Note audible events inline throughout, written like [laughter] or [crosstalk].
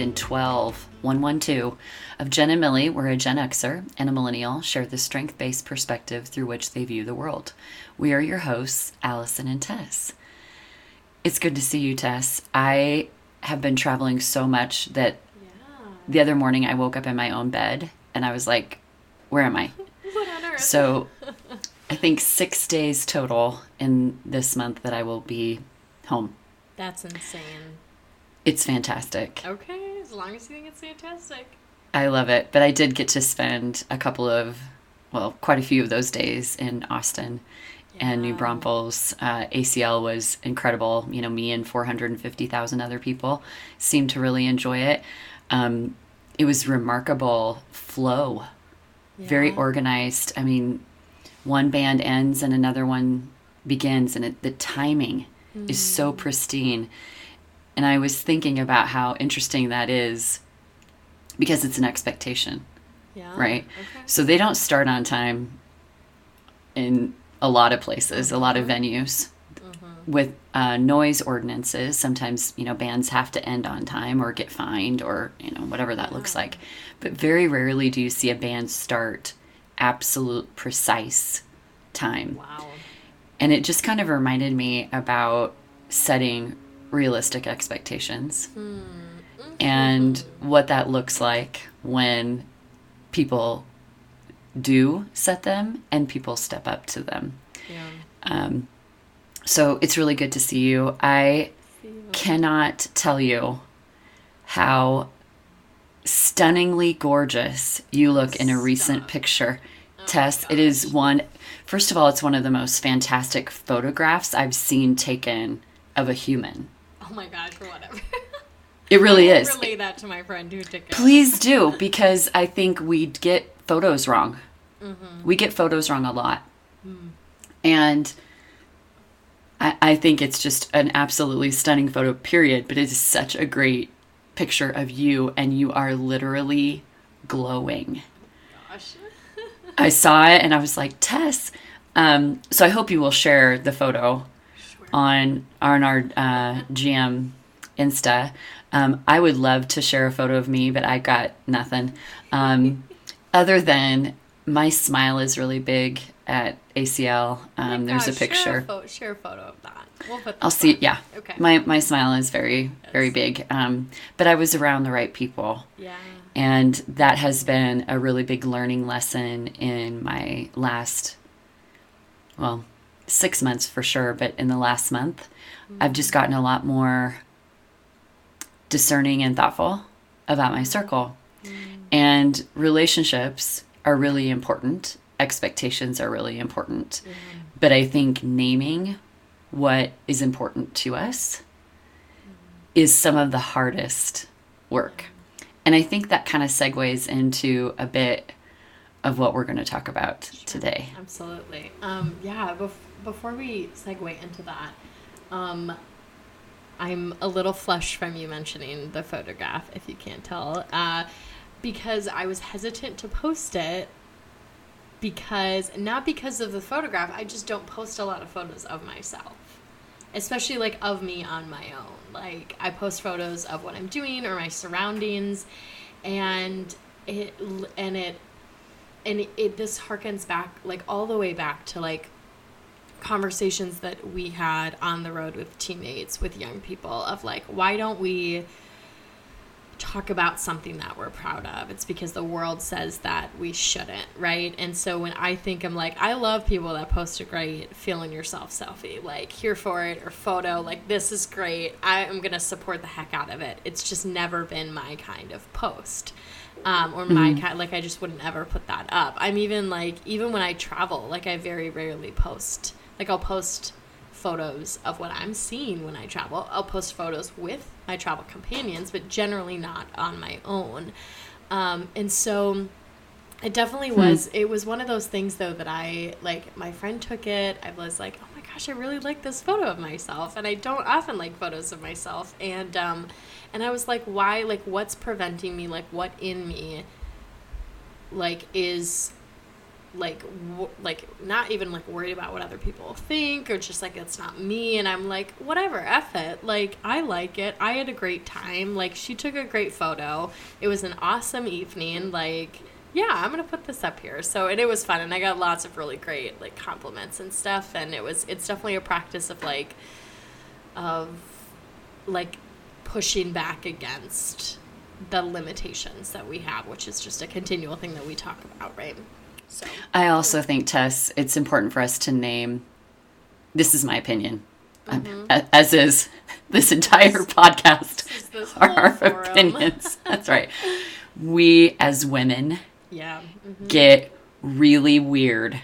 112, 112 of Genn and Millie, where a Gen Xer and a millennial share the strength based perspective through which they view the world. We are your hosts, Allison and Tess. It's good to see you, Tess. I have been traveling so much that the other morning I woke up in my own bed and I was like, where am I? [laughs] What on earth? So I think six days total in this month that I will be home. That's insane. It's fantastic. Okay, as long as you think it's fantastic. I love it. But I did get to spend a couple of, well, quite a few of those days in Austin and New Yeah. Braunfels. Uh, ACL was incredible. You know, me and 450,000 other people seemed to really enjoy it. Um, it was remarkable flow, very organized. I mean, one band ends and another one begins, and it, the timing is so pristine. And I was thinking about how interesting that is because it's an expectation, Yeah. right? Okay. So they don't start on time in a lot of places, a lot of venues. With uh, noise ordinances, sometimes you know bands have to end on time or get fined or you know whatever that looks like. But very rarely do you see a band start absolute precise time. Wow. And it just kind of reminded me about setting realistic expectations and what that looks like when people do set them and people step up to them. Yeah. Um, so it's really good to see you. I cannot tell you how stunningly gorgeous you look in a recent Stop. picture. Tess, it is one, first of all, it's one of the most fantastic photographs I've seen taken of a human. Oh my gosh, or whatever. It really is. Relay that to my friend who took it. Please do, because I think we get photos wrong. Mm-hmm. We get photos wrong a lot. Mm. And I, I think it's just an absolutely stunning photo, period. But it is such a great picture of you, and you are literally glowing. Gosh. [laughs] I saw it and I was like, Tess. Um, so I hope you will share the photo. On on our uh, GM Insta. Um, I would love to share a photo of me, but I got nothing. Um, other than my smile is really big at ACL. Oh Um, there's a gosh, Share picture. a, pho- share a photo of that. We'll put I'll see. on. Yeah, Okay. my my smile is very very big. Um, but I was around the right people. yeah. And that has been a really big learning lesson in my last, well, six months for sure, but in the last month, I've just gotten a lot more discerning and thoughtful about my circle. And relationships are really important, expectations are really important. But I think naming what is important to us is some of the hardest work. And I think that kind of segues into a bit of what we're going to talk about today. Absolutely. Um, yeah, bef- before we segue into that, um, I'm a little flushed from you mentioning the photograph, if you can't tell, uh, because I was hesitant to post it. Because, not because of the photograph, I just don't post a lot of photos of myself, especially like of me on my own. Like, I post photos of what I'm doing or my surroundings, and it, and it and it, it this harkens back like all the way back to like conversations that we had on the road with teammates with young people of like why don't we talk about something that we're proud of? It's because the world says that we shouldn't right? And so when i think i'm like i love people that post a great feeling yourself selfie like here for it or photo like this is great i am gonna support the heck out of it. It's just never been my kind of post um, or my kind like i just wouldn't ever put that up. I'm even like even when i travel like i very rarely post like i'll post photos of what i'm seeing when i travel. I'll post photos with my travel companions but generally not on my own. Um, and so it definitely was it was one of those things though that i like my friend took it. I was like oh my gosh i really like this photo of myself and i don't often like photos of myself. And um and i was like why like what's preventing me? Like what in me like is like w- like not even like worried about what other people think or just like it's not me and i'm like whatever F it. Like i like it. I had a great time. Like she took a great photo. It was an awesome evening. Like yeah i'm gonna put this up here. So and it was fun and i got lots of really great like compliments and stuff and it was it's definitely a practice of like of like pushing back against the limitations that we have which is just a continual thing that we talk about right so I also think, Tess, it's important for us to name. This is my opinion, um, Mm-hmm. a- as is [laughs] this entire podcast. is this Are our forum. opinions. [laughs] That's right. We as women yeah mhm. get really weird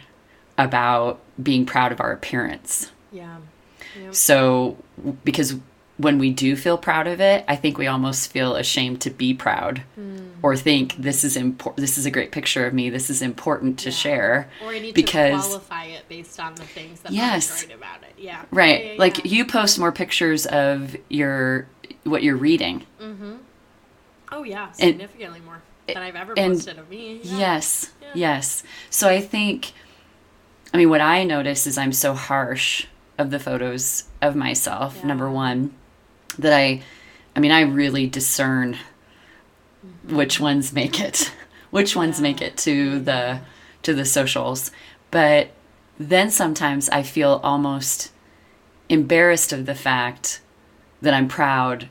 about being proud of our appearance. yeah Yep. So, because when we do feel proud of it, I think we almost feel ashamed to be proud Hmm. or think this is important. This is a great picture of me. This is important to Yeah. share. or I need because- to qualify it based on the things that Yes. I'm about it yeah Right. Yeah, yeah, like you post more pictures of your what you're reading. Mm-hmm. Oh yeah and- significantly more than I've ever and- posted of me. Yes. Yes. So I think I mean what I notice is I'm so harsh of the photos of myself. Number 1 that I I mean I really discern which ones make it. [laughs] Which ones make it to the to the socials. But then sometimes I feel almost embarrassed of the fact that I'm proud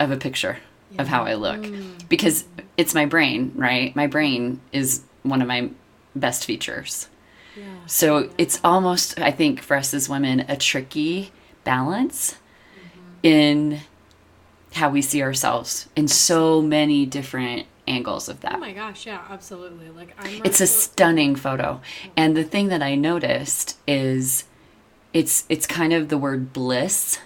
of a picture of how I look mm. because it's my brain, right? My brain is one of my best features. yeah So it's almost, I think, for us as women, a tricky balance in how we see ourselves in so many different angles of that. oh my gosh yeah absolutely like I'm It's a stunning photo. Oh. And the thing that I noticed is it's it's kind of the word bliss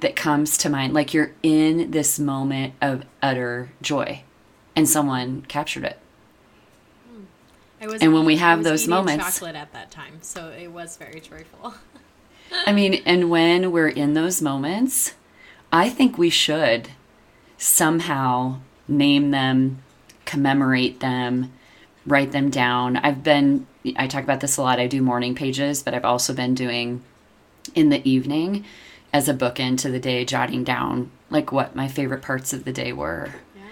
that comes to mind like you're in this moment of utter joy and someone captured it. Hmm. I was and when we have was those moments- chocolate at that time so it was very joyful [laughs] I mean, and when we're in those moments, I think we should somehow name them, commemorate them, write them down. I've been, I talk about this a lot. I do morning pages, but I've also been doing in the evening as a bookend to the day, jotting down like what my favorite parts of the day were. yeah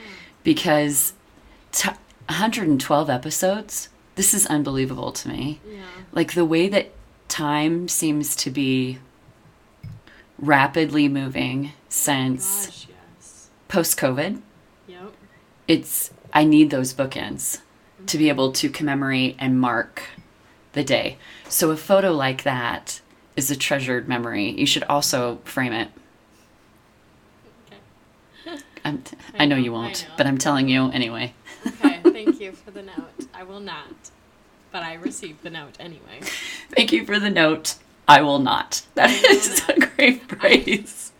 Because t- 112 episodes, this is unbelievable to me yeah like the way that time seems to be rapidly moving since gosh yes post COVID, yep it's I need those bookends to be mm-hmm. able to commemorate and mark the day. So a photo like that is a treasured memory. You should also frame it. okay I'm [laughs] t- I I know know, you won't, know. but I'm telling you anyway. okay thank you for the note I will not but I received the note anyway [laughs] Thank you for the note. I will not. [laughs] That is a great phrase.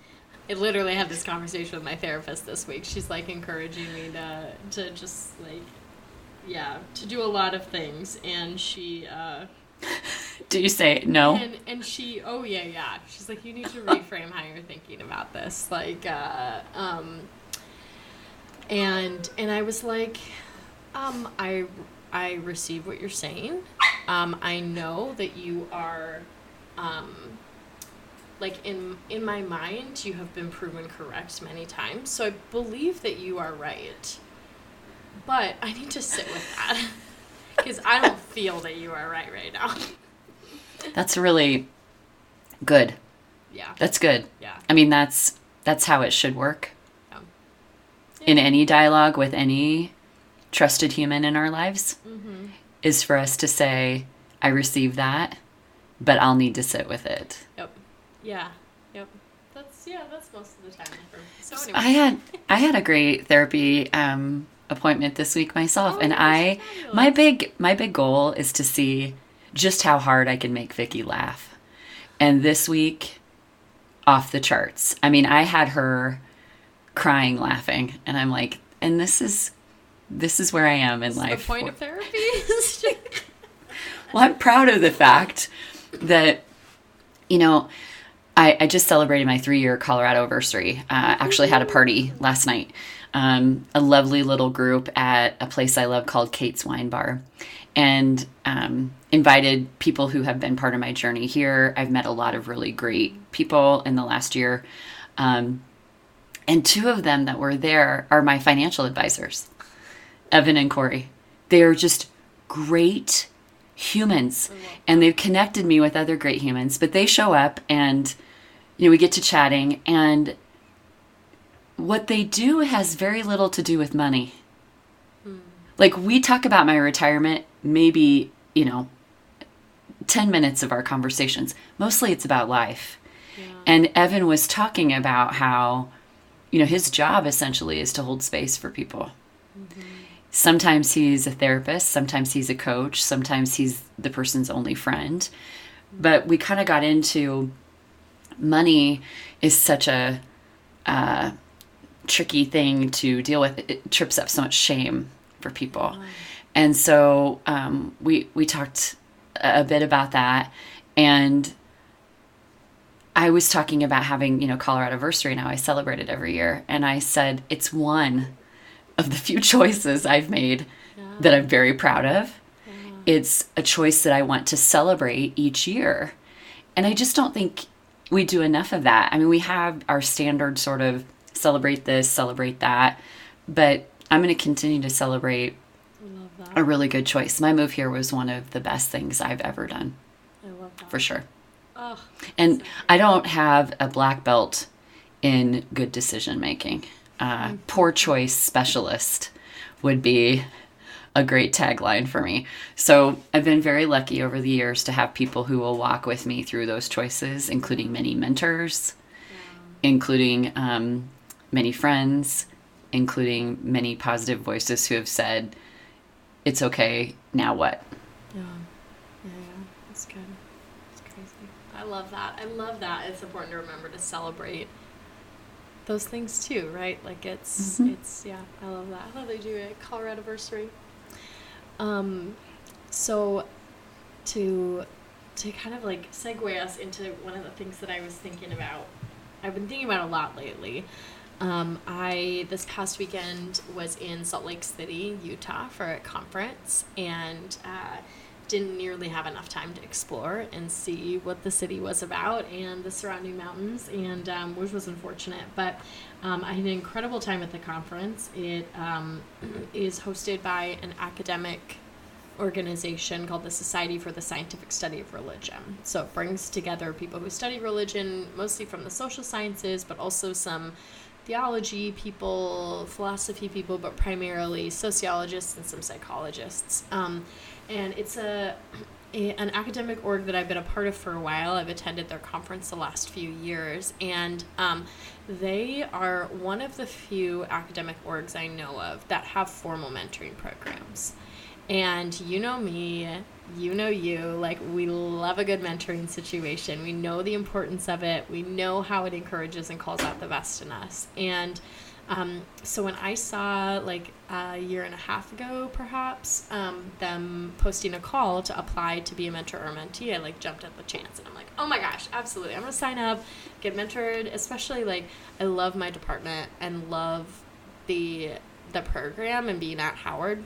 I literally had this conversation with my therapist this week. She's like encouraging me to to just like yeah, to do a lot of things and she uh Do you say no? and and she oh yeah, yeah. She's like you need to reframe how you're thinking about this. Like uh um and and I was like um I I receive what you're saying. Um I know that you are um like in in my mind you have been proven correct many times so i believe that you are right but i need to sit with that [laughs] because i don't feel that you are right right now [laughs] That's really good. yeah That's good. yeah I mean, that's that's how it should work yeah in any dialogue with any trusted human in our lives. mm-hmm. Is for us to say, "I receive that, but I'll need to sit with it." yep yeah yep that's yeah that's most of the time for, so anyway I had I had a great therapy um, appointment this week myself, Oh, and I fabulous. my big my big goal is to see just how hard I can make Vicky laugh. And this week, off the charts. I mean, I had her crying, laughing, and I'm like, and this is this is where I am in This life. the point of [laughs] therapy Well, I'm proud of the fact that, you know, I, I just celebrated my three year Colorado anniversary. Uh, actually, had a party last night. um, a lovely little group at a place I love called Kate's Wine Bar, and um, invited people who have been part of my journey here. I've met a lot of really great people in the last year. Um, and two of them that were there are my financial advisors, Evan and Corey. They are just great humans and they've connected me with other great humans, but they show up and you know, we get to chatting and what they do has very little to do with money. Hmm. Like we talk about my retirement maybe, you know, 10 minutes of our conversations. Mostly it's about life. Yeah. And Evan was talking about how you know, his job essentially is to hold space for people. Mm-hmm. Sometimes he's a therapist, sometimes he's a coach, sometimes he's the person's only friend. But we kind of got into money is such a uh, tricky thing to deal with. It trips up so much shame for people. Oh. And so um, we we talked a bit about that, and I was talking about having, you know, Colorado Anniversary now. I celebrate it every year. And I said, it's one of the few [laughs] choices I've made yeah. that I'm very proud of. Yeah. It's a choice that I want to celebrate each year. And I just don't think we do enough of that. I mean, we have our standard sort of celebrate this, celebrate that. But I'm going to continue to celebrate a really good choice. My move here was one of the best things I've ever done. I love that. For sure. Oh, and I don't have a black belt in good decision making. Uh, poor choice specialist would be a great tagline for me. So I've been very lucky over the years to have people who will walk with me through those choices, including many mentors, including um, many friends, including many positive voices who have said, "It's okay. Now what?" Yeah. Yeah, yeah. that's good. That's crazy. I love that. I love that. It's important to remember to celebrate those things too, right? Like it's mm-hmm. it's yeah, I love that. I love they do a Colorado anniversary. Um, so to to kind of like segue us into one of the things that I was thinking about, I've been thinking about a lot lately. Um, I this past weekend was in Salt Lake City, Utah, for a conference, and uh, didn't nearly have enough time to explore and see what the city was about and the surrounding mountains, and um, which was unfortunate. But um, I had an incredible time at the conference. It um, [clears throat] is hosted by an academic organization called the Society for the Scientific Study of Religion. So it brings together people who study religion, mostly from the social sciences, but also some theology people, philosophy people, but primarily sociologists and some psychologists. Um, and it's a, [clears throat] a, an academic org that I've been a part of for a while. I've attended their conference the last few years, and um, they are one of the few academic orgs I know of that have formal mentoring programs. And you know me, you know you, like we love a good mentoring situation. We know the importance of it. We know how it encourages and calls out the best in us. And um, so when I saw like a year and a half ago, perhaps, um, them posting a call to apply to be a mentor or a mentee, I like jumped at the chance and I'm like, oh my gosh, absolutely, I'm gonna sign up, get mentored. Especially like I love my department and love the the program and being at Howard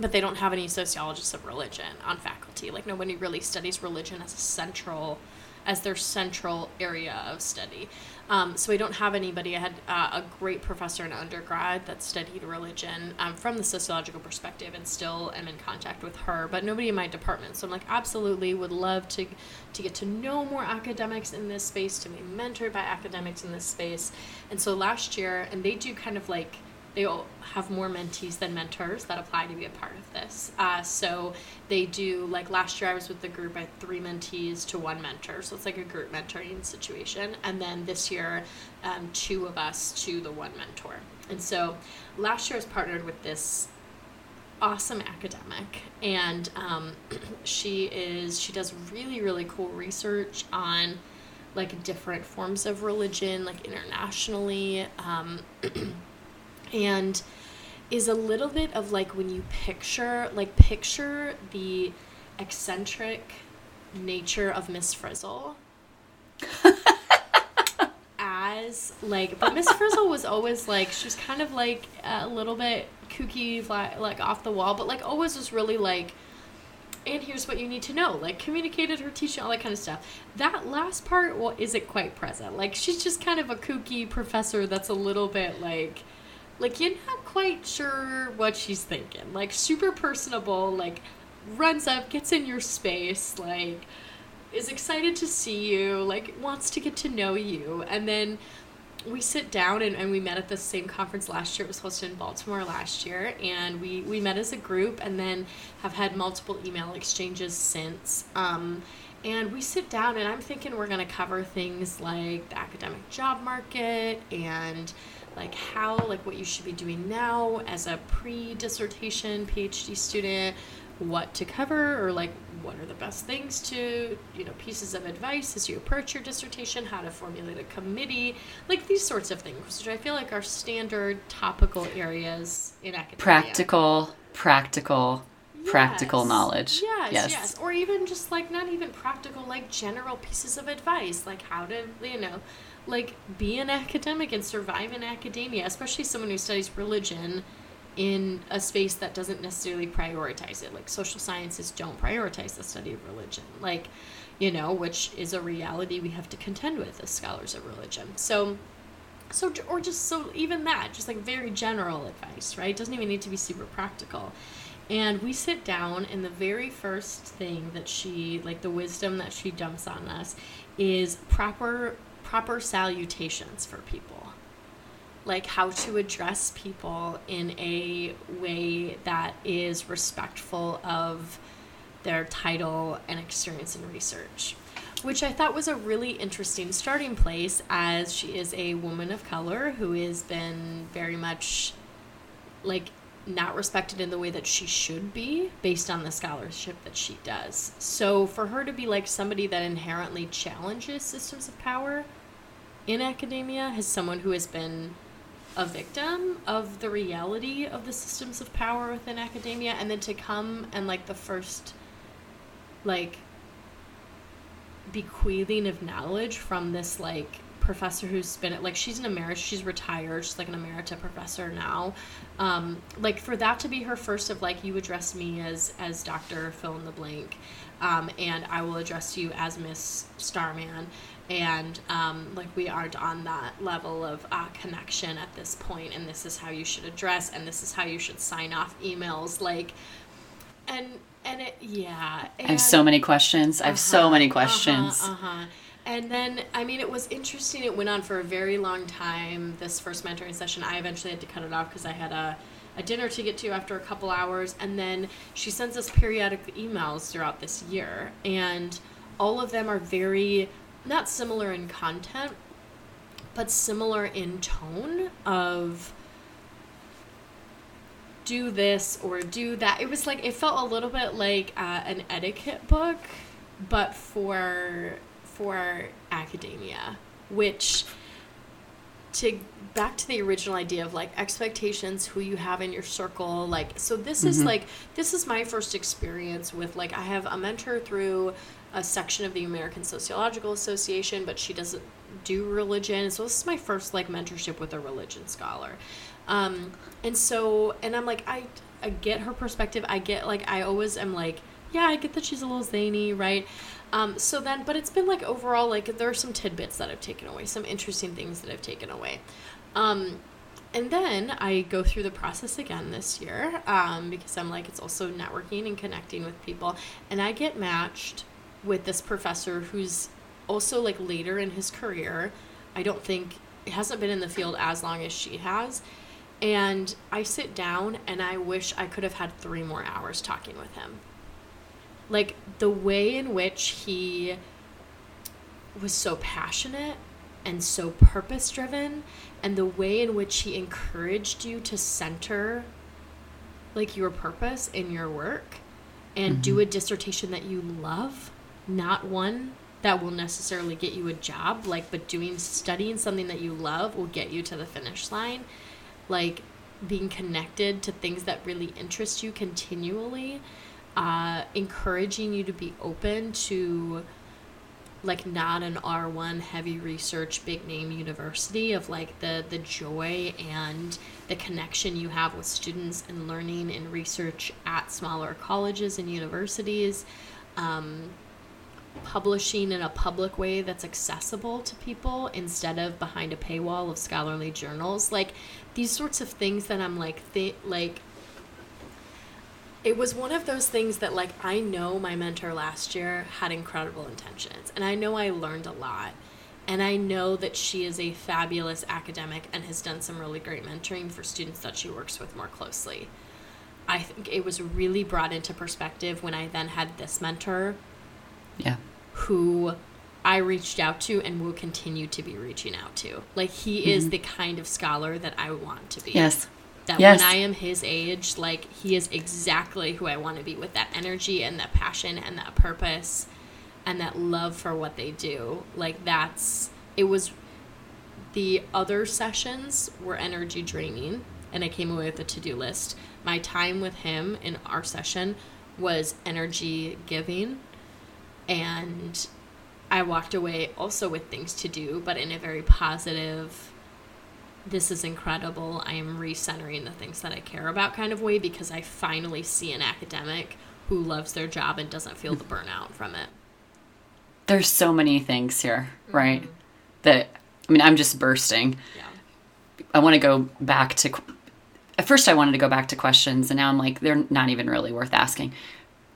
but they don't have any sociologists of religion on faculty. Like nobody really studies religion as a central, as their central area of study. Um, so I don't have anybody. I had uh, a great professor in undergrad that studied religion um, from the sociological perspective, and still am in contact with her. But nobody in my department. So I'm like, absolutely, would love to to get to know more academics in this space, to be mentored by academics in this space. And so last year, and they do kind of like they all have more mentees than mentors that apply to be a part of this. Uh, so they do like last year I was with the group I had three mentees to one mentor, so it's like a group mentoring situation. And then this year, um, two of us to the one mentor. And so last year I was partnered with this awesome academic and um, [clears throat] she is she does really really cool research on like different forms of religion like internationally um, [clears throat] and is a little bit of like when you picture like picture the eccentric nature of Miss Frizzle as like, but Miss Frizzle was always like she was kind of like a little bit kooky, like off the wall, but like always was really like. And here's what you need to know, like communicated her teaching, all that kind of stuff. That last part, well, isn't quite present. Like she's just kind of a kooky professor that's a little bit like, like you're not quite sure what she's thinking. Like super personable, like runs up, gets in your space, like is excited to see you, like wants to get to know you, and then we sit down and, and we met at the same conference last year. It was hosted in Baltimore last year, and we we met as a group, and then have had multiple email exchanges since. Um, and we sit down, and I'm thinking we're gonna cover things like the academic job market and like how like what you should be doing now as a pre-dissertation PhD student what to cover or like what are the best things to you know pieces of advice as you approach your dissertation how to formulate a committee like these sorts of things which i feel like are standard topical areas in academia. Practical practical yes. practical knowledge. Yes, yes. yes. Or even just like not even practical like general pieces of advice like how to you know like be an academic and survive in academia especially someone who studies religion in a space that doesn't necessarily prioritize it. Like social sciences don't prioritize the study of religion, like, you know, which is a reality we have to contend with as scholars of religion. So, so or just so even that, just like very general advice, right? Doesn't even need to be super practical. And we sit down, and the very first thing that she, like the wisdom that she dumps on us, is proper proper salutations for people like how to address people in a way that is respectful of their title and experience in research which I thought was a really interesting starting place as she is a woman of color who has been very much like not respected in the way that she should be based on the scholarship that she does. So for her to be like somebody that inherently challenges systems of power in academia as someone who has been a victim of the reality of the systems of power within academia and then to come and like the first like bequeathing of knowledge from this like professor who's been at like she's an emerit she's retired she's like an emerita professor now. Um like for that to be her first of like you address me as as dr fill in the blank um and i will address you as miss starman and um, like we aren't on that level of uh, connection at this point and this is how you should address and this is how you should sign off emails like and and it yeah and, i have so many questions. I have uh-huh, so many questions. uh-huh, uh-huh. and then i mean it was interesting. It went on for a very long time this first mentoring session. I eventually had to cut it off because i had a a dinner to get to after a couple hours. And then she sends us periodic emails throughout this year. And all of them are very not similar in content, but similar in tone of do this or do that. It was like it felt a little bit like uh, an etiquette book, but for for academia, which to back to the original idea of like expectations who you have in your circle like so this mm-hmm. is like this is my first experience with like i have a mentor through a section of the American Sociological Association, but she doesn't do religion. So this is my first like mentorship with a religion scholar. Um, and so, and I'm like, I, I get her perspective. I get like, I always am like, yeah, I get that she's a little zany, right? Um, so then, but it's been like overall, like there are some tidbits that I've taken away, some interesting things that I've taken away. Um, and then I go through the process again this year um, because I'm like, it's also networking and connecting with people. And I get matched with this professor who's also like later in his career. I don't think hasn't been in the field as long as she has. And I sit down and I wish I could have had three more hours talking with him. Like the way in which he was so passionate and so purpose driven, and the way in which he encouraged you to center like your purpose in your work and mm-hmm. do a dissertation that you love not one that will necessarily get you a job like but doing studying something that you love will get you to the finish line. Like being connected to things that really interest you continually uh, encouraging you to be open to like not an R1 heavy research big name university of like the the joy and the connection you have with students and learning and research at smaller colleges and universities. Um, publishing in a public way that's accessible to people instead of behind a paywall of scholarly journals. Like these sorts of things that i'm like th- like it was one of those things that like i know my mentor last year had incredible intentions and i know i learned a lot and i know that she is a fabulous academic and has done some really great mentoring for students that she works with more closely. I think it was really brought into perspective when i then had this mentor Yeah. who I reached out to and will continue to be reaching out to. Like he is mm-hmm. the kind of scholar that I want to be. Yes. That Yes. when I am his age, like he is exactly who I want to be with that energy and that passion and that purpose and that love for what they do. Like that's it was the other sessions were energy draining and I came away with a to-do list. My time with him in our session was energy giving and I walked away also with things to do, but in a very positive this is incredible. I am recentering the things that I care about kind of way because I finally see an academic who loves their job and doesn't feel the burnout from it. There's so many things here, mm-hmm. right? That I mean, I'm just bursting. Yeah. I want to go back to. At first, I wanted to go back to questions, and now I'm like, they're not even really worth asking.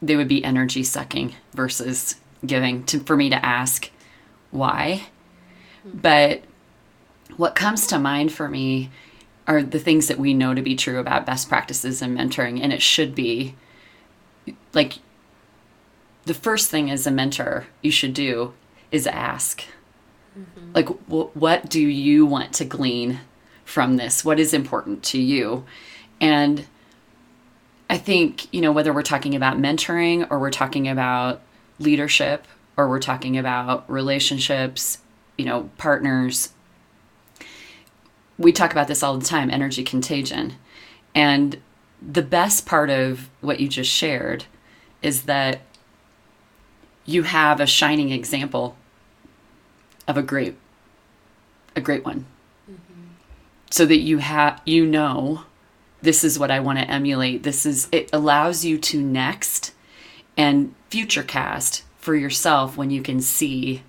They would be energy sucking versus giving to for me to ask why. But what comes to mind for me are the things that we know to be true about best practices in mentoring, and it should be like the first thing as a mentor you should do is ask. Mm-hmm. Like wh- what do you want to glean from this? What is important to you? And i think you know whether we're talking about mentoring or we're talking about leadership or we're talking about relationships you know partners we talk about this all the time energy contagion. And the best part of what you just shared is that you have a shining example of a great a great one. Mm-hmm. So that you have you know this is what i want to emulate. This is it allows you to next and future cast for yourself when you can see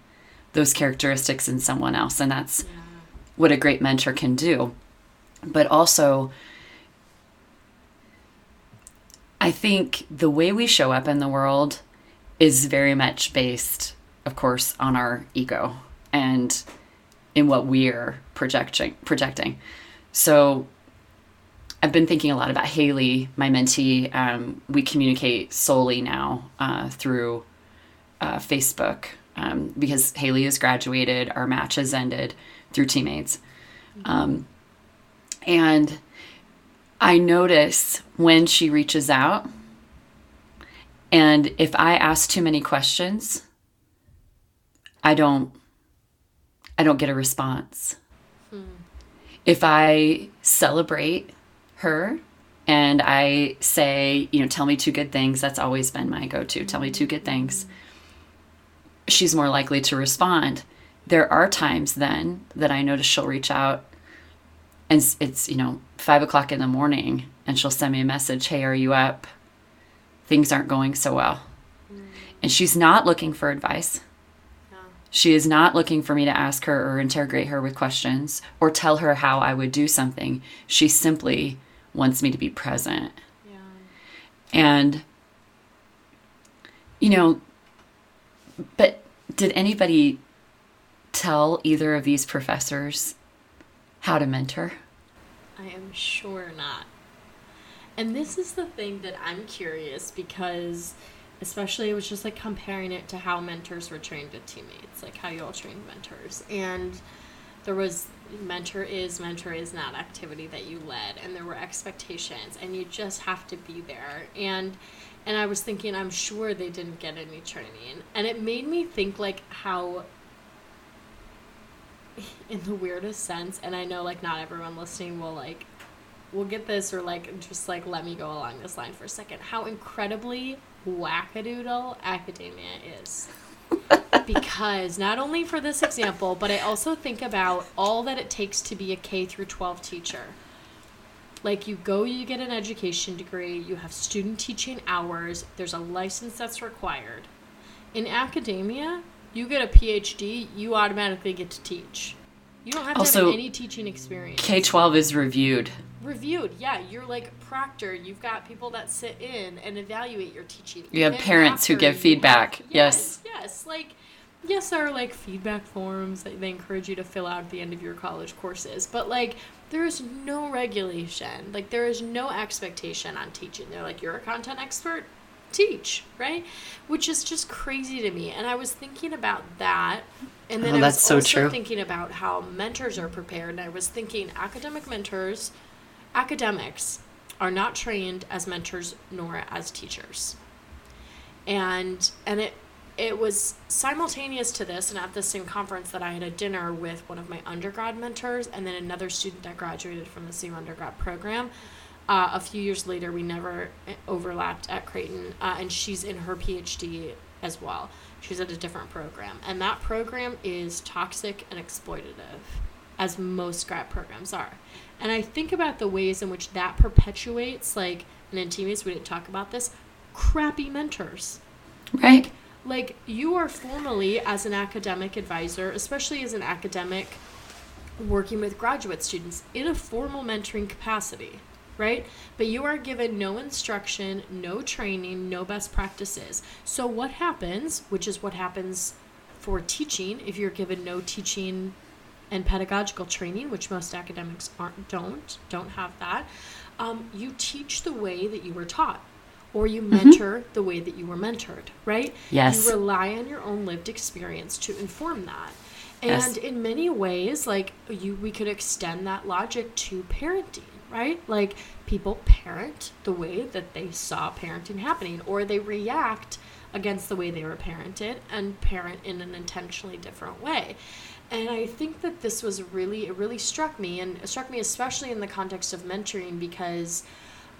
those characteristics in someone else and that's what a great mentor can do. But also i think the way we show up in the world is very much based of course on our ego and in what we're projecting projecting. So i've been thinking a lot about haley my mentee. Um, we communicate solely now uh, through uh, facebook um, because haley has graduated our match has ended through teammates. Um, and i notice when she reaches out and if I ask too many questions, I don't I don't get a response. If I celebrate her and I say, you know, tell me two good things, that's always been my go-to. Tell me two good things. She's more likely to respond. There are times then that I notice she'll reach out and it's, you know, five o'clock in the morning and she'll send me a message, Hey, are you up? things aren't going so well. Mm. And she's not looking for advice. Oh. She is not looking for me to ask her or interrogate her with questions or tell her how I would do something. She simply wants me to be present. Yeah. And, you know, but did anybody tell either of these professors how to mentor? I am sure not. And this is the thing that I'm curious because, especially, it was just like comparing it to how mentors were trained with teammates, like how you all trained mentors. And there was mentor is, mentor is not activity that you led, and there were expectations, and you just have to be there. And and I was thinking, I'm sure they didn't get any training. And it made me think like how [laughs] in the weirdest sense, and I know like not everyone listening will like will get this or like just like let me go along this line for a second. How incredibly wackadoodle academia is. Because not only for this example, but I also think about all that it takes to be a K through 12 teacher. Like you go, you get an education degree, you have student teaching hours, there's a license that's required. In academia, you get a PhD, you automatically get to teach. You don't have to Also, have any teaching experience. K 12 is reviewed. Reviewed, yeah. You're like proctor. You've got people that sit in and evaluate your teaching. You have parents who give feedback. have- Yes. yes, yes. Like, yes, there are like feedback forms that they encourage you to fill out at the end of your college courses, but like, there is no regulation. Like, there is no expectation on teaching. They're like, you're a content expert, teach, right? Which is just crazy to me. And I was thinking about that. And then Oh, I was so also true. thinking about how mentors are prepared. And I was thinking academic mentors, academics are not trained as mentors nor as teachers. And and it it was simultaneous to this and at the same conference that I had a dinner with one of my undergrad mentors and then another student that graduated from the same undergrad program. Uh, a few years later, we never eh, overlapped at Creighton, uh, and she's in her PhD as well. She's at a different program, and that program is toxic and exploitative, as most grad programs are. And I think about the ways in which that perpetuates, like, and in teammates, we didn't talk about this, crappy mentors. Right? like you are formally as an academic advisor especially as an academic working with graduate students in a formal mentoring capacity right? But you are given no instruction no training no best practices. So what happens which is what happens for teaching if you're given no teaching and pedagogical training which most academics aren't don't don't have that um, you teach the way that you were taught or you mentor the way that you were mentored, right? Yes. You rely on your own lived experience to inform that. And Yes. in many ways, like you we could extend that logic to parenting, right? Like people parent the way that they saw parenting happening or they react against the way they were parented and parent in an intentionally different way. And I think that this was really it really struck me and it struck me especially in the context of mentoring because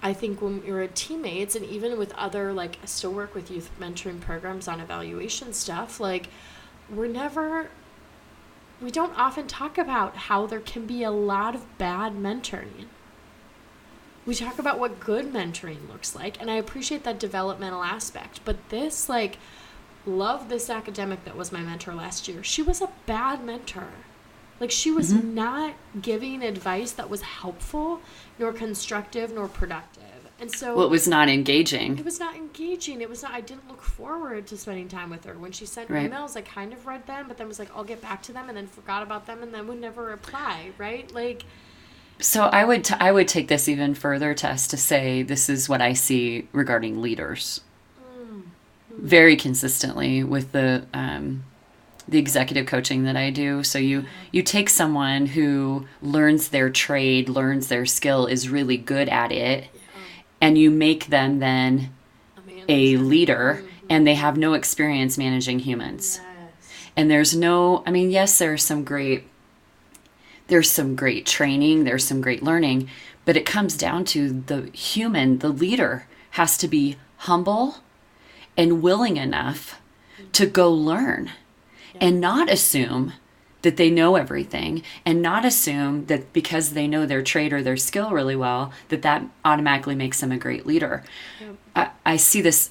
I think when you're a teammates and even with other like I still work with youth mentoring programs on evaluation stuff, like we're never we don't often talk about how there can be a lot of bad mentoring. We talk about what good mentoring looks like, and I appreciate that developmental aspect. But this, like, love this academic that was my mentor last year. She was a bad mentor. Like, she was mm-hmm. not giving advice that was helpful, nor constructive, nor productive. And so Well, it was not engaging. it was not engaging. It was not. I didn't look forward to spending time with her. When she sent Right. emails, I kind of read them, but then was like, I'll get back to them, and then forgot about them, and then would never reply. Right? Like, So I would t- I would take this even further, Tess, to say this is what I see regarding leaders. Very consistently with the um, the executive coaching that I do. So you you take someone who learns their trade, learns their skill, is really good at it, and you make them then a a leader, and they have no experience managing humans. Yes. and there's no i mean yes there's some great there's some great training there's some great learning but it comes down to the human the leader has to be humble and willing enough to go learn and not assume that they know everything and not assume that because they know their trade or their skill really well that that automatically makes them a great leader Yep. I, I see this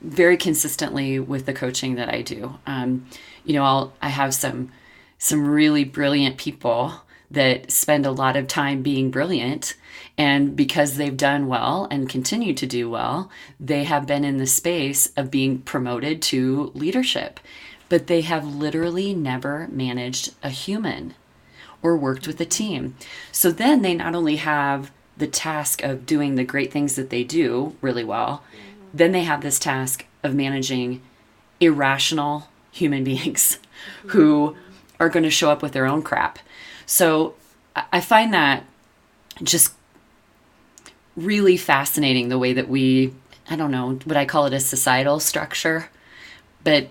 very consistently with the coaching that I do. Um, you know, I'll I have some some really brilliant people that spend a lot of time being brilliant and because they've done well and continue to do well, they have been in the space of being promoted to leadership. But they have literally never managed a human or worked with a team. So then they not only have the task of doing the great things that they do really well, then they have this task of managing irrational human [laughs] beings who are going to show up with their own crap. So I find that just really fascinating the way that we, I don't know, would I call it a societal structure? But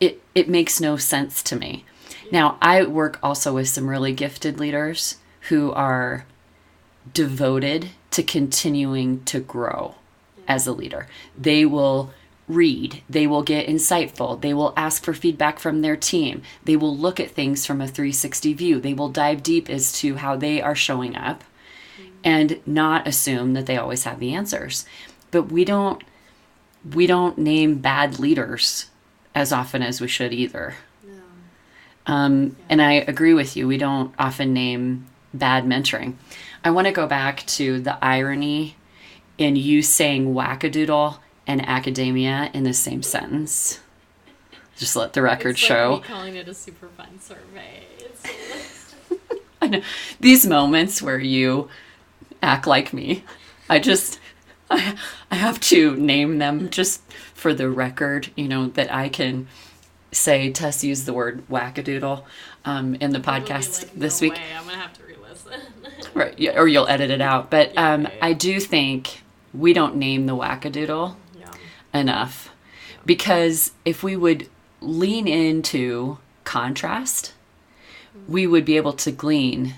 it, it makes no sense to me. Now, I work also with some really gifted leaders who are devoted to continuing to grow as a leader. They will read, they will get insightful, they will ask for feedback from their team, they will look at things from a 360 view, they will dive deep as to how they are showing up and not assume that they always have the answers. But we don't we don't name bad leaders as often as we should either. Um, and I agree with you. We don't often name bad mentoring. I want to go back to the irony in you saying wackadoodle and academia in the same sentence. Just let the record It's like show. calling it a super fun survey. It's, [laughs] I know these moments where you act like me. I just I, I have to name them just for the record, you know, that I can say Tess used the word wackadoodle um, in the podcast like, this no week. Way. I'm gonna have to re-listen. Right, yeah, or you'll edit it out. But Yeah, um, yeah. I do think we don't name the wackadoodle. Enough because if we would lean into contrast, we would be able to glean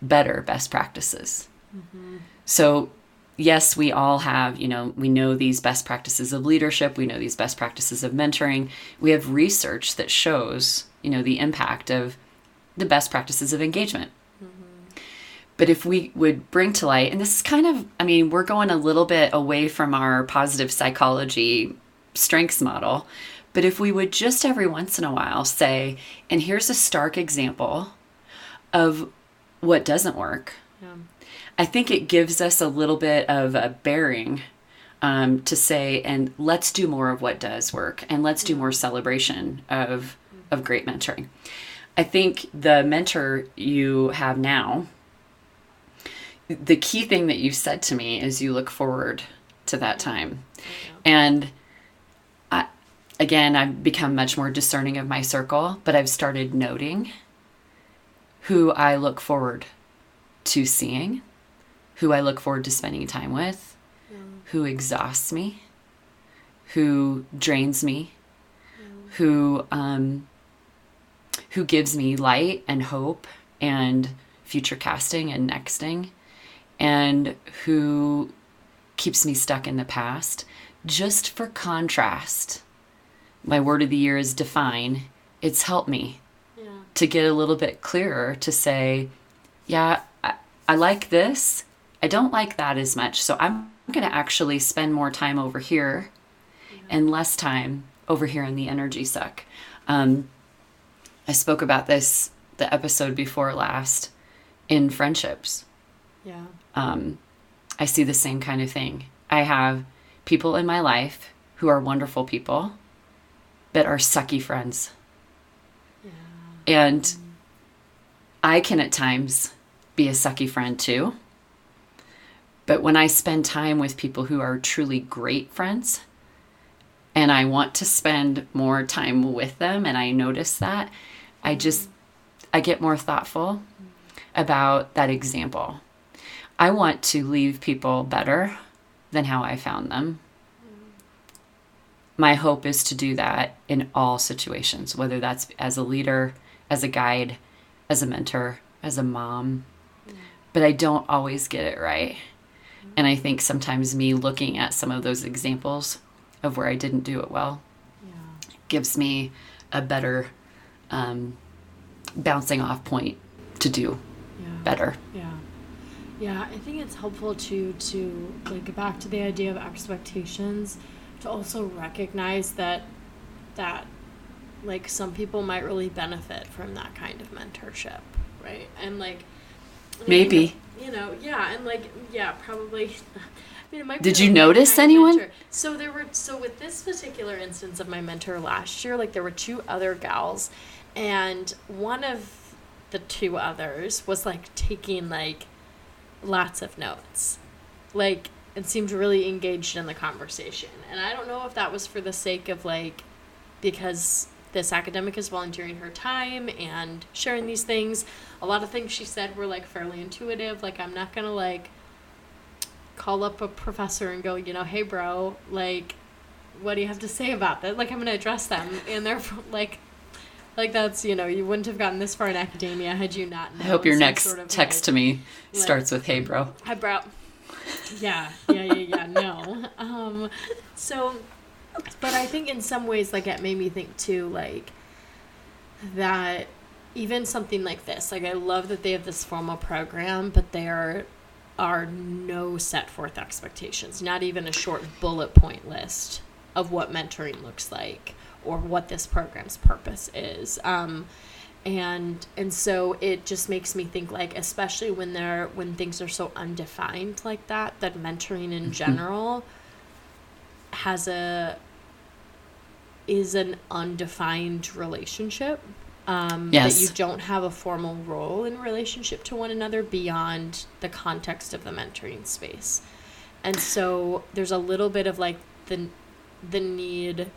better best practices. Mm-hmm. So, yes, we all have, you know, we know these best practices of leadership, we know these best practices of mentoring. We have research that shows, you know, the impact of the best practices of engagement. But if we would bring to light, and this is kind of, I mean, we're going a little bit away from our positive psychology strengths model, but if we would just every once in a while say, and here's a stark example of what doesn't work, Yeah. I think it gives us a little bit of a bearing um, to say, and let's do more of what does work, and let's do more celebration of of great mentoring. I think the mentor you have now, the key thing that you said to me is you look forward to that time, and I, again, I've become much more discerning of my circle, but I've started noting who I look forward to seeing who I look forward to spending time with, who exhausts me, who drains me, who um, who gives me light and hope and future casting and nexting, and who keeps me stuck in the past. Just for contrast, my word of the year is define. It's helped me Yeah. to get a little bit clearer to say, yeah, I, I like this. I don't like that as much. So I'm going to actually spend more time over here and less time over here in the energy suck. Um, I spoke about this the episode before last in friendships. Yeah. Um, I see the same kind of thing. I have people in my life who are wonderful people, but are sucky friends. And I can at times be a sucky friend too. But when I spend time with people who are truly great friends, and I want to spend more time with them, and I notice that, I just I get more thoughtful about that example. I want to leave people better than how I found them. My hope is to do that in all situations, whether that's as a leader, as a guide, as a mentor, as a mom. But I don't always get it right. And I think sometimes me looking at some of those examples of where I didn't do it well Yeah. gives me a better um, bouncing off point to do Yeah. better. Yeah. Yeah, I think it's helpful to to like get back to the idea of expectations to also recognize that that like some people might really benefit from that kind of mentorship, right? And like I mean, Maybe. you know, yeah, and like yeah, probably [laughs] I mean, it might Did you notice anyone? mentor. So there were so with this particular instance of my mentor last year, like there were two other gals, and one of the two others was like taking like lots of notes, like and seemed really engaged in the conversation. And I don't know if that was for the sake of like because this academic is volunteering her time and sharing these things. A lot of things she said were like fairly intuitive. Like I'm not gonna like call up a professor and go, you know, hey bro, like, what do you have to say about that? Like I'm gonna address them, and they're [laughs] like, like that's you know you wouldn't have gotten this far in academia had you not. I hope your next sort of, text like, to me like- starts with "Hey, bro." Hi, bro. Yeah, yeah, yeah, yeah. No. Um, so, but I think in some ways, like it made me think too, like that even something like this, like I love that they have this formal program, but there are no set forth expectations, not even a short bullet point list of what mentoring looks like or what this program's purpose is. Um, and and so it just makes me think like especially when they're when things are so undefined like that that mentoring in general has a is an undefined relationship um, Yes. that you don't have a formal role in relationship to one another beyond the context of the mentoring space and so there's a little bit of like the the need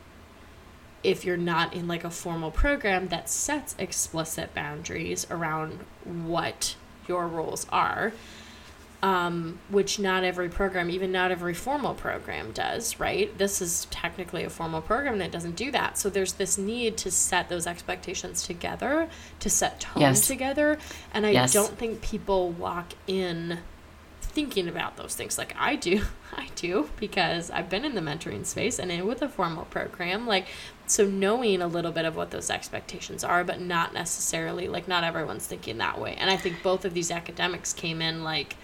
if you're not in like a formal program that sets explicit boundaries around what your roles are um, which not every program even not every formal program does right this is technically a formal program and it doesn't do that so there's this need to set those expectations together to set tone Yes. together and i Yes. don't think people walk in thinking about those things like I do. [laughs] I do because I've been in the mentoring space and in with a formal program like so knowing a little bit of what those expectations are but not necessarily like not everyone's thinking that way. And I think both of these academics came in like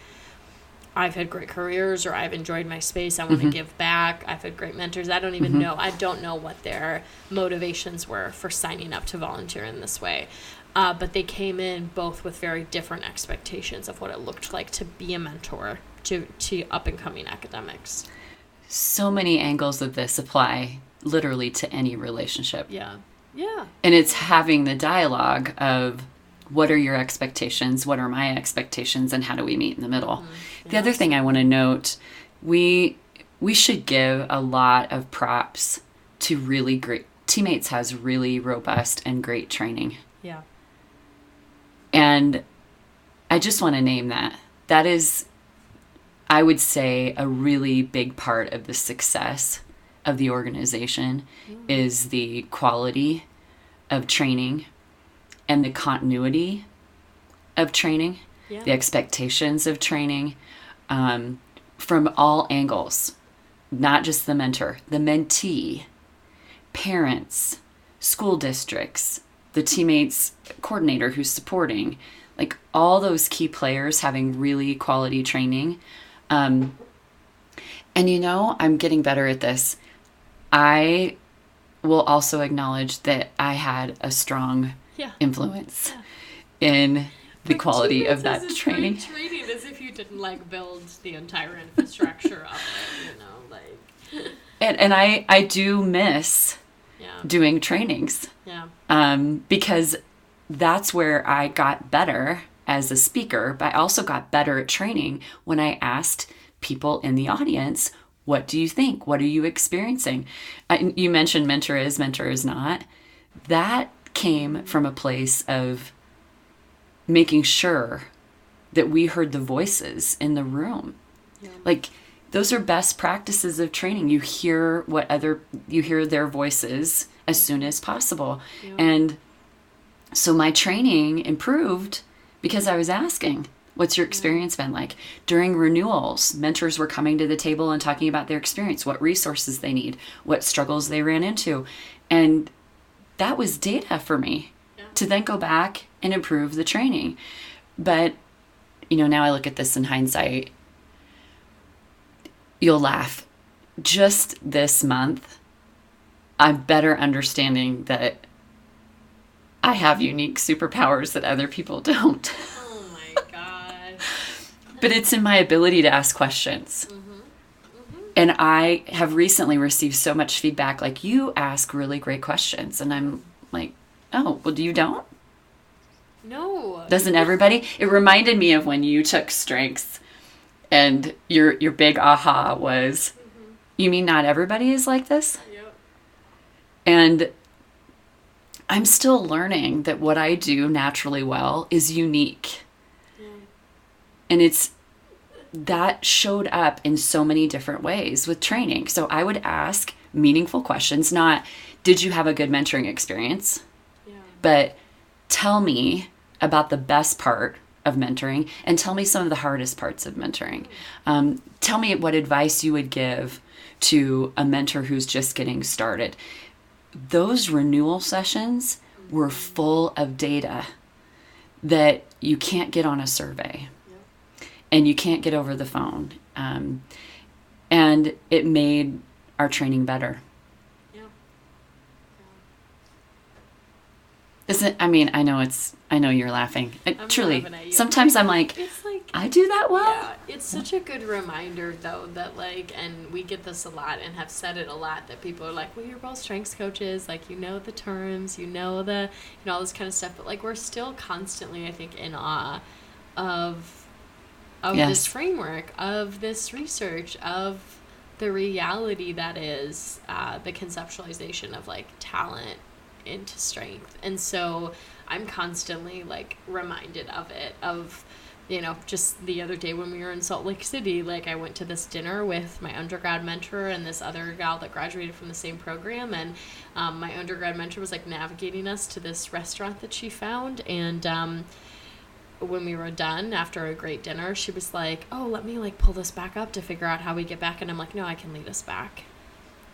I've had great careers or I've enjoyed my space. I want to mm-hmm. give back. I've had great mentors. I don't even mm-hmm. know. I don't know what their motivations were for signing up to volunteer in this way. Uh, but they came in both with very different expectations of what it looked like to be a mentor to, to up and coming academics. So many angles of this apply literally to any relationship. Yeah. Yeah. And it's having the dialogue of what are your expectations? What are my expectations? And how do we meet in the middle? The other thing I want to note, we we should give a lot of props to really great teammates has really robust and great training. And I just want to name that. That is, I would say, a really big part of the success of the organization is the quality of training and the continuity of training, Yeah. the expectations of training um, from all angles, not just the mentor, the mentee, parents, school districts, the teammates coordinator who's supporting, like all those key players having really quality training. Um, and you know, I'm getting better at this. I will also acknowledge that I had a strong Yeah. influence in the quality of that training. Training as if you didn't like build the entire infrastructure it, you know, like And, and I, I do miss yeah. doing trainings Yeah. Um, because that's where I got better as a speaker, but I also got better at training when I asked people in the audience, What do you think? What are you experiencing? I, you mentioned mentor is, mentor is not. That came from a place of making sure that we heard the voices in the room. Yeah. Like, those are best practices of training. You hear what other, you hear their voices as soon as possible. Yeah. And so my training improved because I was asking, what's your experience been like? During renewals, mentors were coming to the table and talking about their experience, what resources they need, what struggles they ran into. And that was data for me Yeah. to then go back and improve the training. But, you know, now I look at this in hindsight, you'll laugh. Just this month, I'm better understanding that I have unique superpowers that other people [laughs] don't. Oh my god. but it's in my ability to ask questions. Mm-hmm. Mm-hmm. And I have recently received so much feedback like, you ask really great questions. And I'm like, oh, well, do you don't? No. Doesn't everybody? It reminded me of when you took strengths and your your big aha was, mm-hmm. you mean not everybody is like this? And I'm still learning that what I do naturally well is unique. And it's that showed up in so many different ways with training. So I would ask meaningful questions, not did you have a good mentoring experience, Yeah. but tell me about the best part of mentoring and tell me some of the hardest parts of mentoring. Um, tell me what advice you would give to a mentor who's just getting started. Those renewal sessions were full of data that you can't get on a survey and you can't get over the phone. Um, and it made our training better. Isn't I mean I know it's I know you're laughing. I'm truly, laughing at you. sometimes I'm like [laughs] I do that well. Yeah, it's such a good reminder though that like and we get this a lot and have said it a lot that people are like, Well you're both strengths coaches, like you know the terms, you know the you know all this kind of stuff, but like we're still constantly I think in awe of of Yes. this framework, of this research, of the reality that is uh, the conceptualization of like talent into strength. And so I'm constantly like reminded of it, of, you know, just the other day when we were in Salt Lake City, like I went to this dinner with my undergrad mentor and this other gal that graduated from the same program. And um, my undergrad mentor was like navigating us to this restaurant that she found. And, um, when we were done after a great dinner, she was like, "Oh, let me like pull this back up to figure out how we get back." And I'm like, "No, I can lead us back."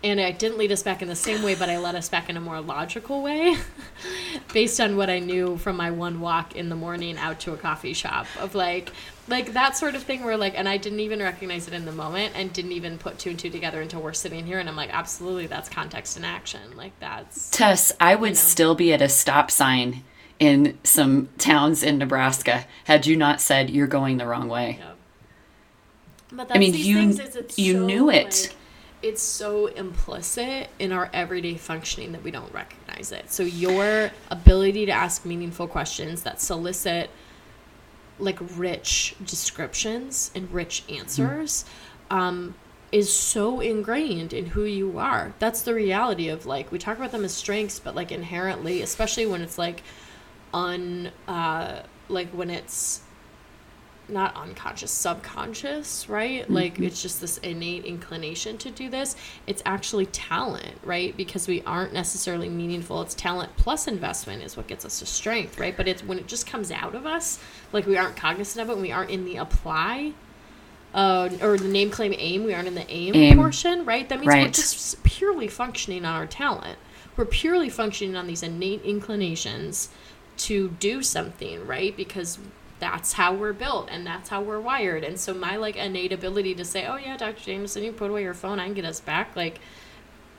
And I didn't lead us back in the same way, but I led us back in a more logical way, [laughs] based on what I knew from my one walk in the morning out to a coffee shop of like, like that sort of thing. Where like, and I didn't even recognize it in the moment, and didn't even put two and two together until we're sitting here, and I'm like, absolutely, that's context and action. Like that's Tess, I would know. still be at a stop sign in some towns in Nebraska had you not said you're going the wrong way. Yeah. I mean, these you- things, is it's you so, knew it. like, it's so implicit in our everyday functioning that we don't recognize it. So your ability to ask meaningful questions that solicit like rich descriptions and rich answers um, is so ingrained in who you are. That's the reality of like we talk about them as strengths, but like inherently, especially when it's like un uh, like when it's not unconscious, subconscious, right? Like it's just this innate inclination to do this. It's actually talent, right? Because we aren't necessarily meaningful. It's talent plus investment is what gets us to strength, right? But it's when it just comes out of us, like we aren't cognizant of it, when we aren't in the apply, uh, or the name, claim, aim, we aren't in the aim, Aim. portion, right? That means we're just purely functioning on our talent. We're purely functioning on these innate inclinations to do something, right? Because that's how we're built and that's how we're wired. And so my like innate ability to say, "Oh yeah, Dr. Jameson, you put away your phone, I can get us back." Like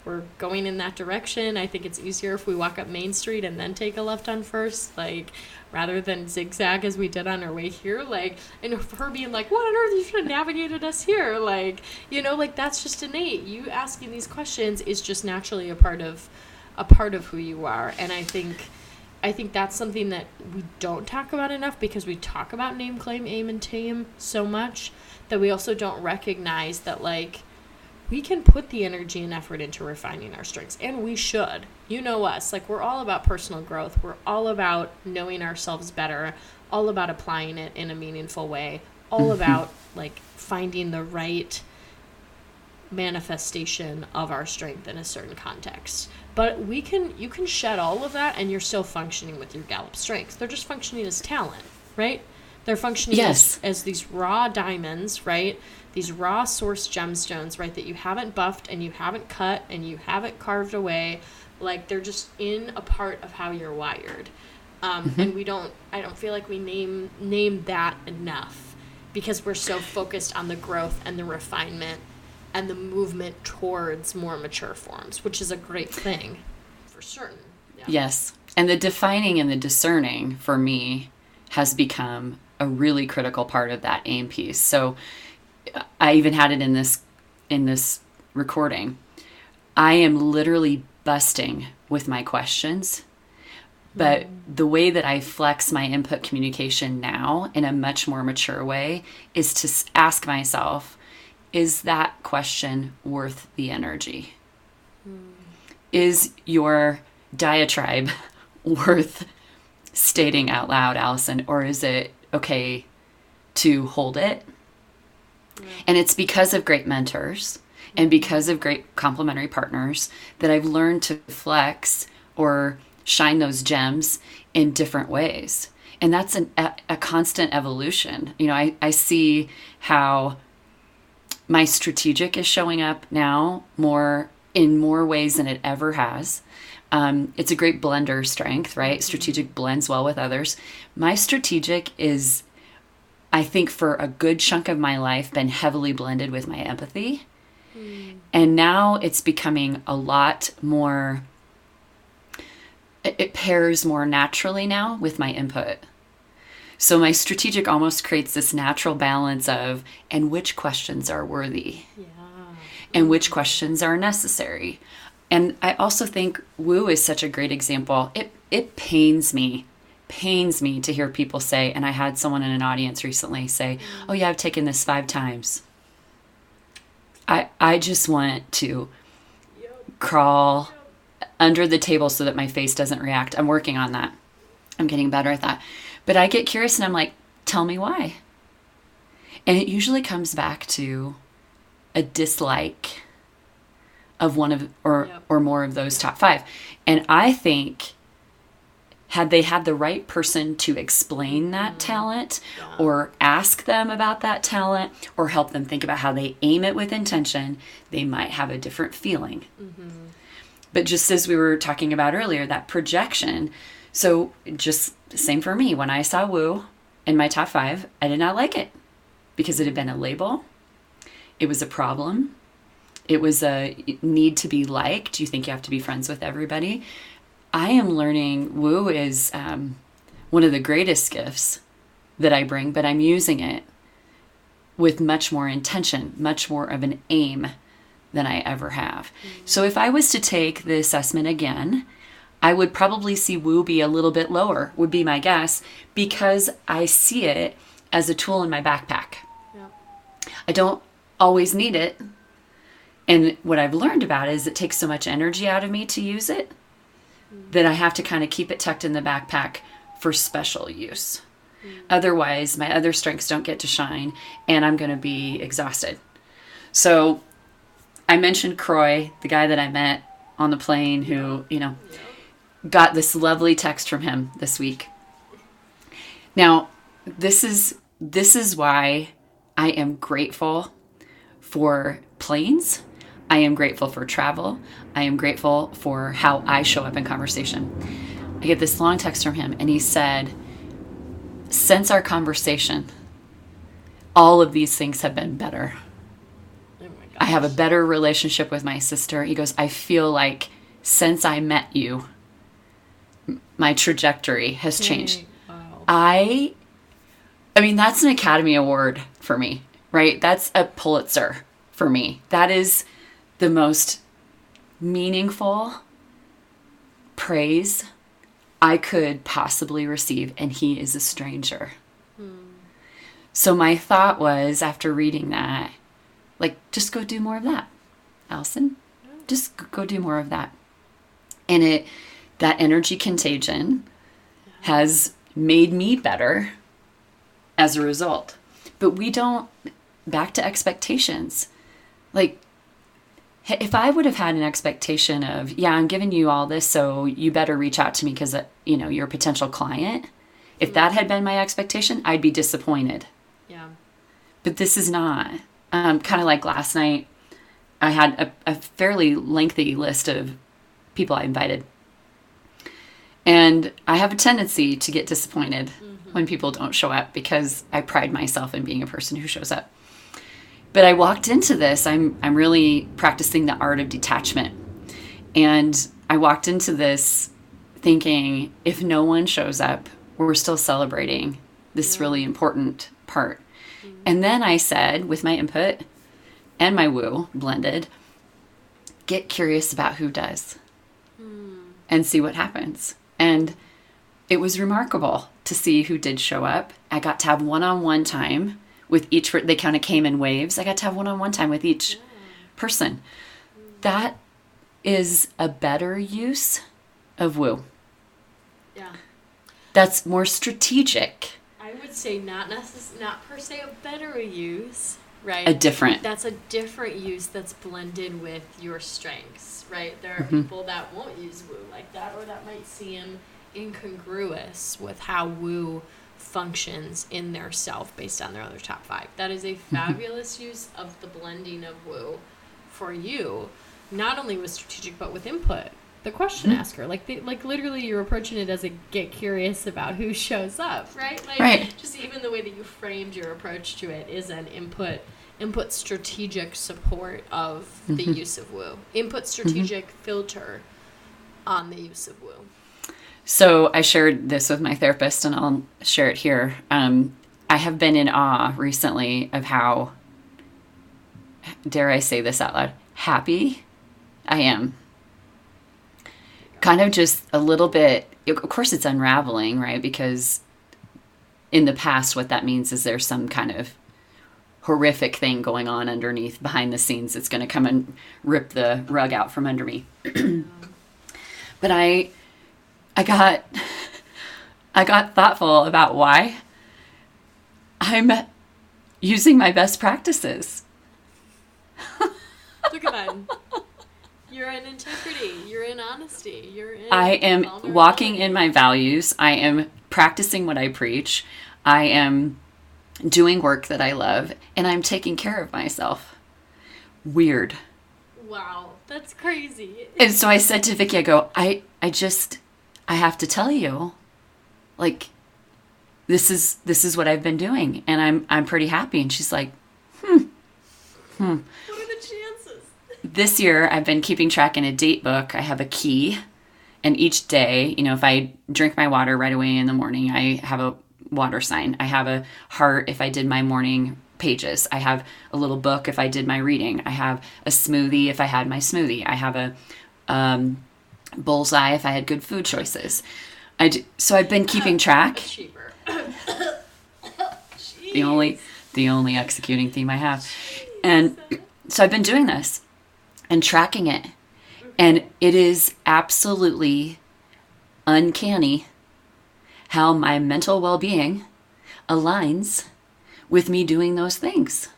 we're going in that direction. I think it's easier if we walk up Main Street and then take a left on first, like rather than zigzag as we did on our way here. Like, and her being like, "What on earth? You should have navigated us here." Like, you know, like that's just innate. You asking these questions is just naturally a part of a part of who you are, and I think. I think that's something that we don't talk about enough because we talk about name, claim, aim, and tame so much that we also don't recognize that, like, we can put the energy and effort into refining our strengths, and we should. You know us. Like, we're all about personal growth, we're all about knowing ourselves better, all about applying it in a meaningful way, all [laughs] about, like, finding the right manifestation of our strength in a certain context. But we can you can shed all of that and you're still functioning with your Gallup strengths. They're just functioning as talent, right? They're functioning Yes. as, as these raw diamonds, right? These raw source gemstones, right, that you haven't buffed and you haven't cut and you haven't carved away. Like they're just in a part of how you're wired. Um, and we don't I don't feel like we name name that enough because we're so focused on the growth and the refinement and the movement towards more mature forms, which is a great thing for certain. Yeah. Yes. And the defining and the discerning for me has become a really critical part of that aim piece. So I even had it in this in this recording. I am literally busting with my questions. But mm. the way that I flex my input communication now in a much more mature way is to ask myself, is that question worth the energy? Is your diatribe [laughs] worth stating out loud, Allison, or is it okay to hold it? And it's because of great mentors and because of great complementary partners that I've learned to flex or shine those gems in different ways. And that's an, a, a constant evolution. You know, I, I see how my strategic is showing up now more in more ways than it ever has. Um, it's a great blender strength, right? Strategic blends well with others. My strategic is, I think, for a good chunk of my life, been heavily blended with my empathy. Mm. And now it's becoming a lot more, it, it pairs more naturally now with my input. So my strategic almost creates this natural balance of, and which questions are worthy? Yeah. And which questions are necessary? And I also think woo is such a great example. It it pains me, pains me to hear people say, and I had someone in an audience recently say, "Oh yeah, I've taken this 5 times." I I just want to crawl under the table so that my face doesn't react. I'm working on that. I'm getting better at that. But I get curious and I'm like, "Tell me why." And it usually comes back to a dislike of one of or yep. or more of those top 5. And I think had they had the right person to explain that mm-hmm. talent yeah. or ask them about that talent or help them think about how they aim it with intention, they might have a different feeling. Mm-hmm. But just as we were talking about earlier, that projection. So, just same for me. When I saw Woo in my top five, I did not like it because it had been a label, it was a problem, it was a need to be liked. You think you have to be friends with everybody. I am learning woo is um, one of the greatest gifts that I bring, but I'm using it with much more intention, much more of an aim than I ever have. Mm-hmm. So if I was to take the assessment again, I would probably see woo be a little bit lower, would be my guess, because I see it as a tool in my backpack. Yeah. I don't always need it and what I've learned about it is it takes so much energy out of me to use it mm. that I have to kind of keep it tucked in the backpack for special use. Mm. Otherwise, my other strengths don't get to shine and I'm going to be exhausted. So I mentioned Croy, the guy that I met on the plane who, you know, got this lovely text from him this week. Now, this is this is why I am grateful for planes I am grateful for travel. I am grateful for how I show up in conversation. I get this long text from him, and he said, Since our conversation, all of these things have been better. Oh I have a better relationship with my sister. He goes, I feel like since I met you, my trajectory has changed. Wow. I I mean that's an Academy Award for me, right? That's a Pulitzer for me. That is the most meaningful praise I could possibly receive, and he is a stranger. Hmm. So my thought was after reading that, like, just go do more of that, Allison. Just go do more of that. And it, that energy contagion has made me better as a result. But we don't, back to expectations. Like, if I would have had an expectation of, yeah, I'm giving you all this, so you better reach out to me because, uh, you know, you're a potential client. If that had been my expectation, I'd be disappointed. Yeah. But this is not. Um, kind of like last night, I had a, a fairly lengthy list of people I invited. And I have a tendency to get disappointed mm-hmm. when people don't show up because I pride myself in being a person who shows up. But I walked into this, I'm, I'm really practicing the art of detachment. And I walked into this thinking if no one shows up, we're still celebrating this really important part. Mm-hmm. And then I said, with my input and my woo blended, get curious about who does mm. and see what happens. And it was remarkable to see who did show up. I got to have one on one time with each they kind of came in waves. I got to have one-on-one time with each person. That is a better use of woo. Yeah. That's more strategic. I would say not necess- not per se a better use right? A different. That's a different use that's blended with your strengths right there are mm-hmm. people that won't use woo like that or that might seem incongruous with how woo functions in their self based on their other top five. That is a fabulous use of the blending of woo for you, not only with strategic but with input. The question Mm-hmm. asker, like the, like literally, you're approaching it as a get curious about who shows up, right? Like Right. just even the way that you framed your approach to it is an input input strategic support of the Mm-hmm. use of woo, input strategic filter on the use of woo. So I shared this with my therapist, and I'll share it here. Um, I have been in awe recently of how, dare I say this out loud, happy I am. Kind of just a little bit, of course, it's unraveling, right? Because in the past, what that means is there's some kind of horrific thing going on underneath behind the scenes that's going to come and rip the rug out from under me. [clears throat] but I I got [laughs] I got thoughtful about why I'm using my best practices. [laughs] Look at that. You're in integrity. You're in honesty. You're in. I am walking in my values. I am practicing what I preach. I am doing work that I love and I'm taking care of myself. Weird. Wow, that's crazy. And so I said to Vicky, I go, I, I just, I have to tell you, like, this is this is what I've been doing, and I'm I'm pretty happy. And she's like, hmm, hmm. What are the chances? this year I've been keeping track in a date book. I have a key, and each day, you know, if I drink my water right away in the morning, I have a water sign. I have a heart if I did my morning pages. I have a little book if I did my reading. I have a smoothie if I had my smoothie. I have a um, bullseye if I had good food choices. I d- so I've been keeping [coughs] track. Cheaper. [coughs] the only the only executing theme I have. And [coughs] so I've been doing this and tracking it. And it is absolutely uncanny how my mental well-being aligns with me doing those things.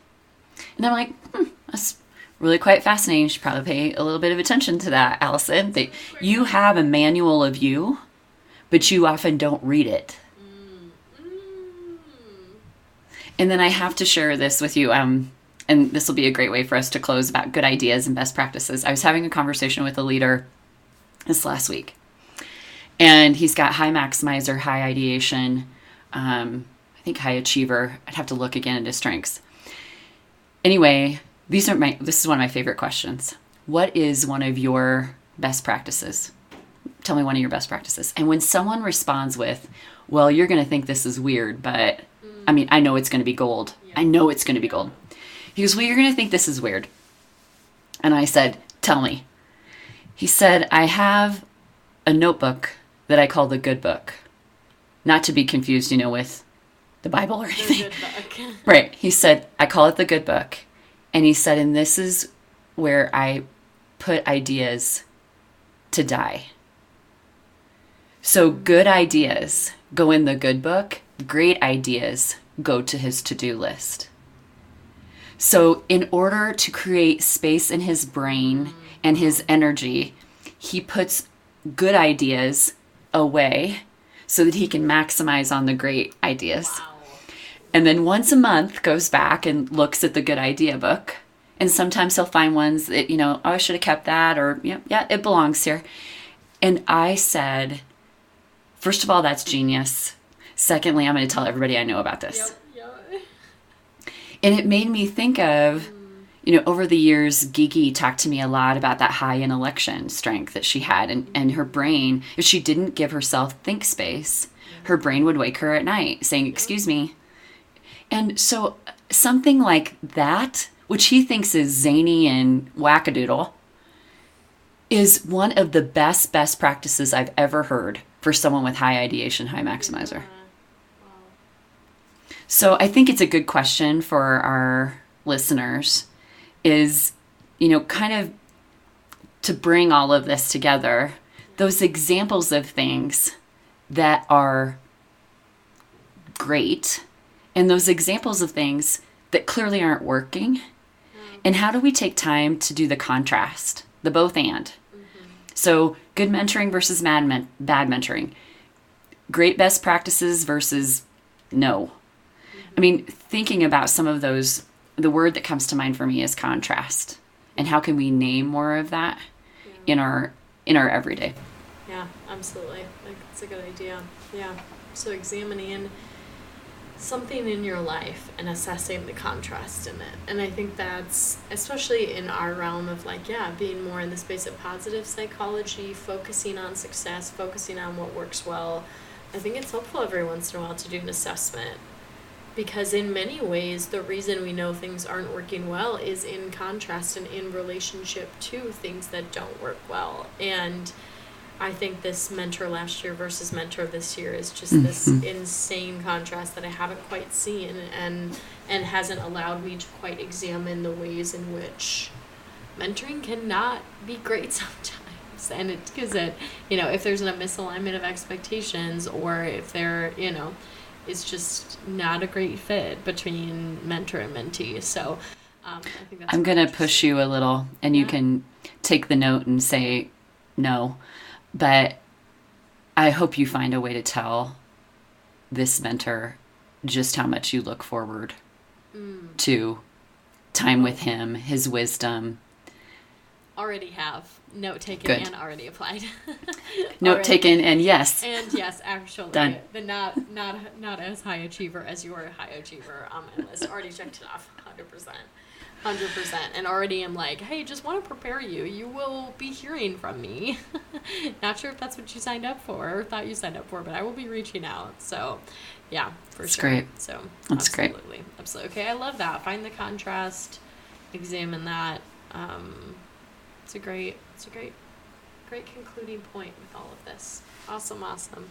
And I'm like, hmm, that's really quite fascinating. You should probably pay a little bit of attention to that, Allison. That you have a manual of you, but you often don't read it. And then I have to share this with you. Um, and this will be a great way for us to close about good ideas and best practices. I was having a conversation with a leader this last week, and he's got high maximizer, high ideation, um, I think high achiever. I'd have to look again into strengths. Anyway, these are my. This is one of my favorite questions. What is one of your best practices? Tell me one of your best practices. And when someone responds with, "Well, you're going to think this is weird, but I mean, I know it's going to be gold. I know it's going to be gold." He goes, Well, you're going to think this is weird. And I said, Tell me. He said, I have a notebook that I call the good book. Not to be confused, you know, with the Bible or anything. [laughs] Right. He said, I call it the good book. And he said, and this is where I put ideas to die. So good ideas go in the good book, great ideas go to his to do list. So, in order to create space in his brain and his energy, he puts good ideas away so that he can maximize on the great ideas. Wow. And then once a month goes back and looks at the good idea book. And sometimes he'll find ones that, you know, oh, I should have kept that, or, yeah, yeah, it belongs here. And I said, first of all, that's genius. Secondly, I'm going to tell everybody I know about this. Yep. Yep. And it made me think of, you know, over the years, Gigi talked to me a lot about that high intellection strength that she had. And, and her brain, if she didn't give herself think space, her brain would wake her at night saying, Excuse me. And so something like that, which he thinks is zany and wackadoodle, is one of the best, best practices I've ever heard for someone with high ideation, high maximizer. So I think it's a good question for our listeners is, you know, kind of to bring all of this together, those examples of things that are great and those examples of things that clearly aren't working. Mm-hmm. And how do we take time to do the contrast, the both and? Mm-hmm. So, good mentoring versus bad, men- bad mentoring, great best practices versus no. Mm-hmm. I mean, thinking about some of those, the word that comes to mind for me is contrast. And how can we name more of that in our in our everyday? Yeah, absolutely. Like that's a good idea. Yeah. So examining something in your life and assessing the contrast in it. And I think that's especially in our realm of like, yeah, being more in the space of positive psychology, focusing on success, focusing on what works well. I think it's helpful every once in a while to do an assessment. Because in many ways, the reason we know things aren't working well is in contrast and in relationship to things that don't work well. And I think this mentor last year versus mentor this year is just mm-hmm. this insane contrast that I haven't quite seen and and hasn't allowed me to quite examine the ways in which mentoring cannot be great [laughs] sometimes. And it's because it, you know, if there's a misalignment of expectations or if there, you know, is just not a great fit between mentor and mentee. So um, I think I'm going to push you a little and yeah. you can take the note and say no. But I hope you find a way to tell this mentor just how much you look forward mm. to time with him, his wisdom. Already have note taken Good. and already applied. [laughs] note already. taken and yes. And yes, actually, Done. the not not not as high achiever as you are a high achiever on my list. Already checked it off, hundred percent. Hundred percent, and already am like, hey, just want to prepare you. You will be hearing from me. [laughs] Not sure if that's what you signed up for or thought you signed up for, but I will be reaching out. So, yeah, for sure. that's sure. great. So that's great. absolutely, great. Absolutely. Okay, I love that. Find the contrast, examine that. Um, it's a great, it's a great, great concluding point with all of this. Awesome, awesome.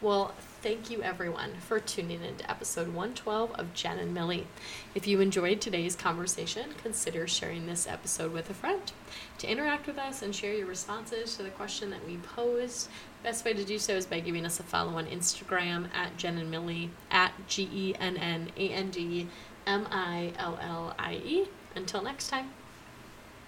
Well, thank you everyone for tuning in to episode 112 of Genn and Millie. If you enjoyed today's conversation, consider sharing this episode with a friend. To interact with us and share your responses to the question that we posed, best way to do so is by giving us a follow on Instagram at Genn and Millie at G E N N A N D M I L L I E. Until next time.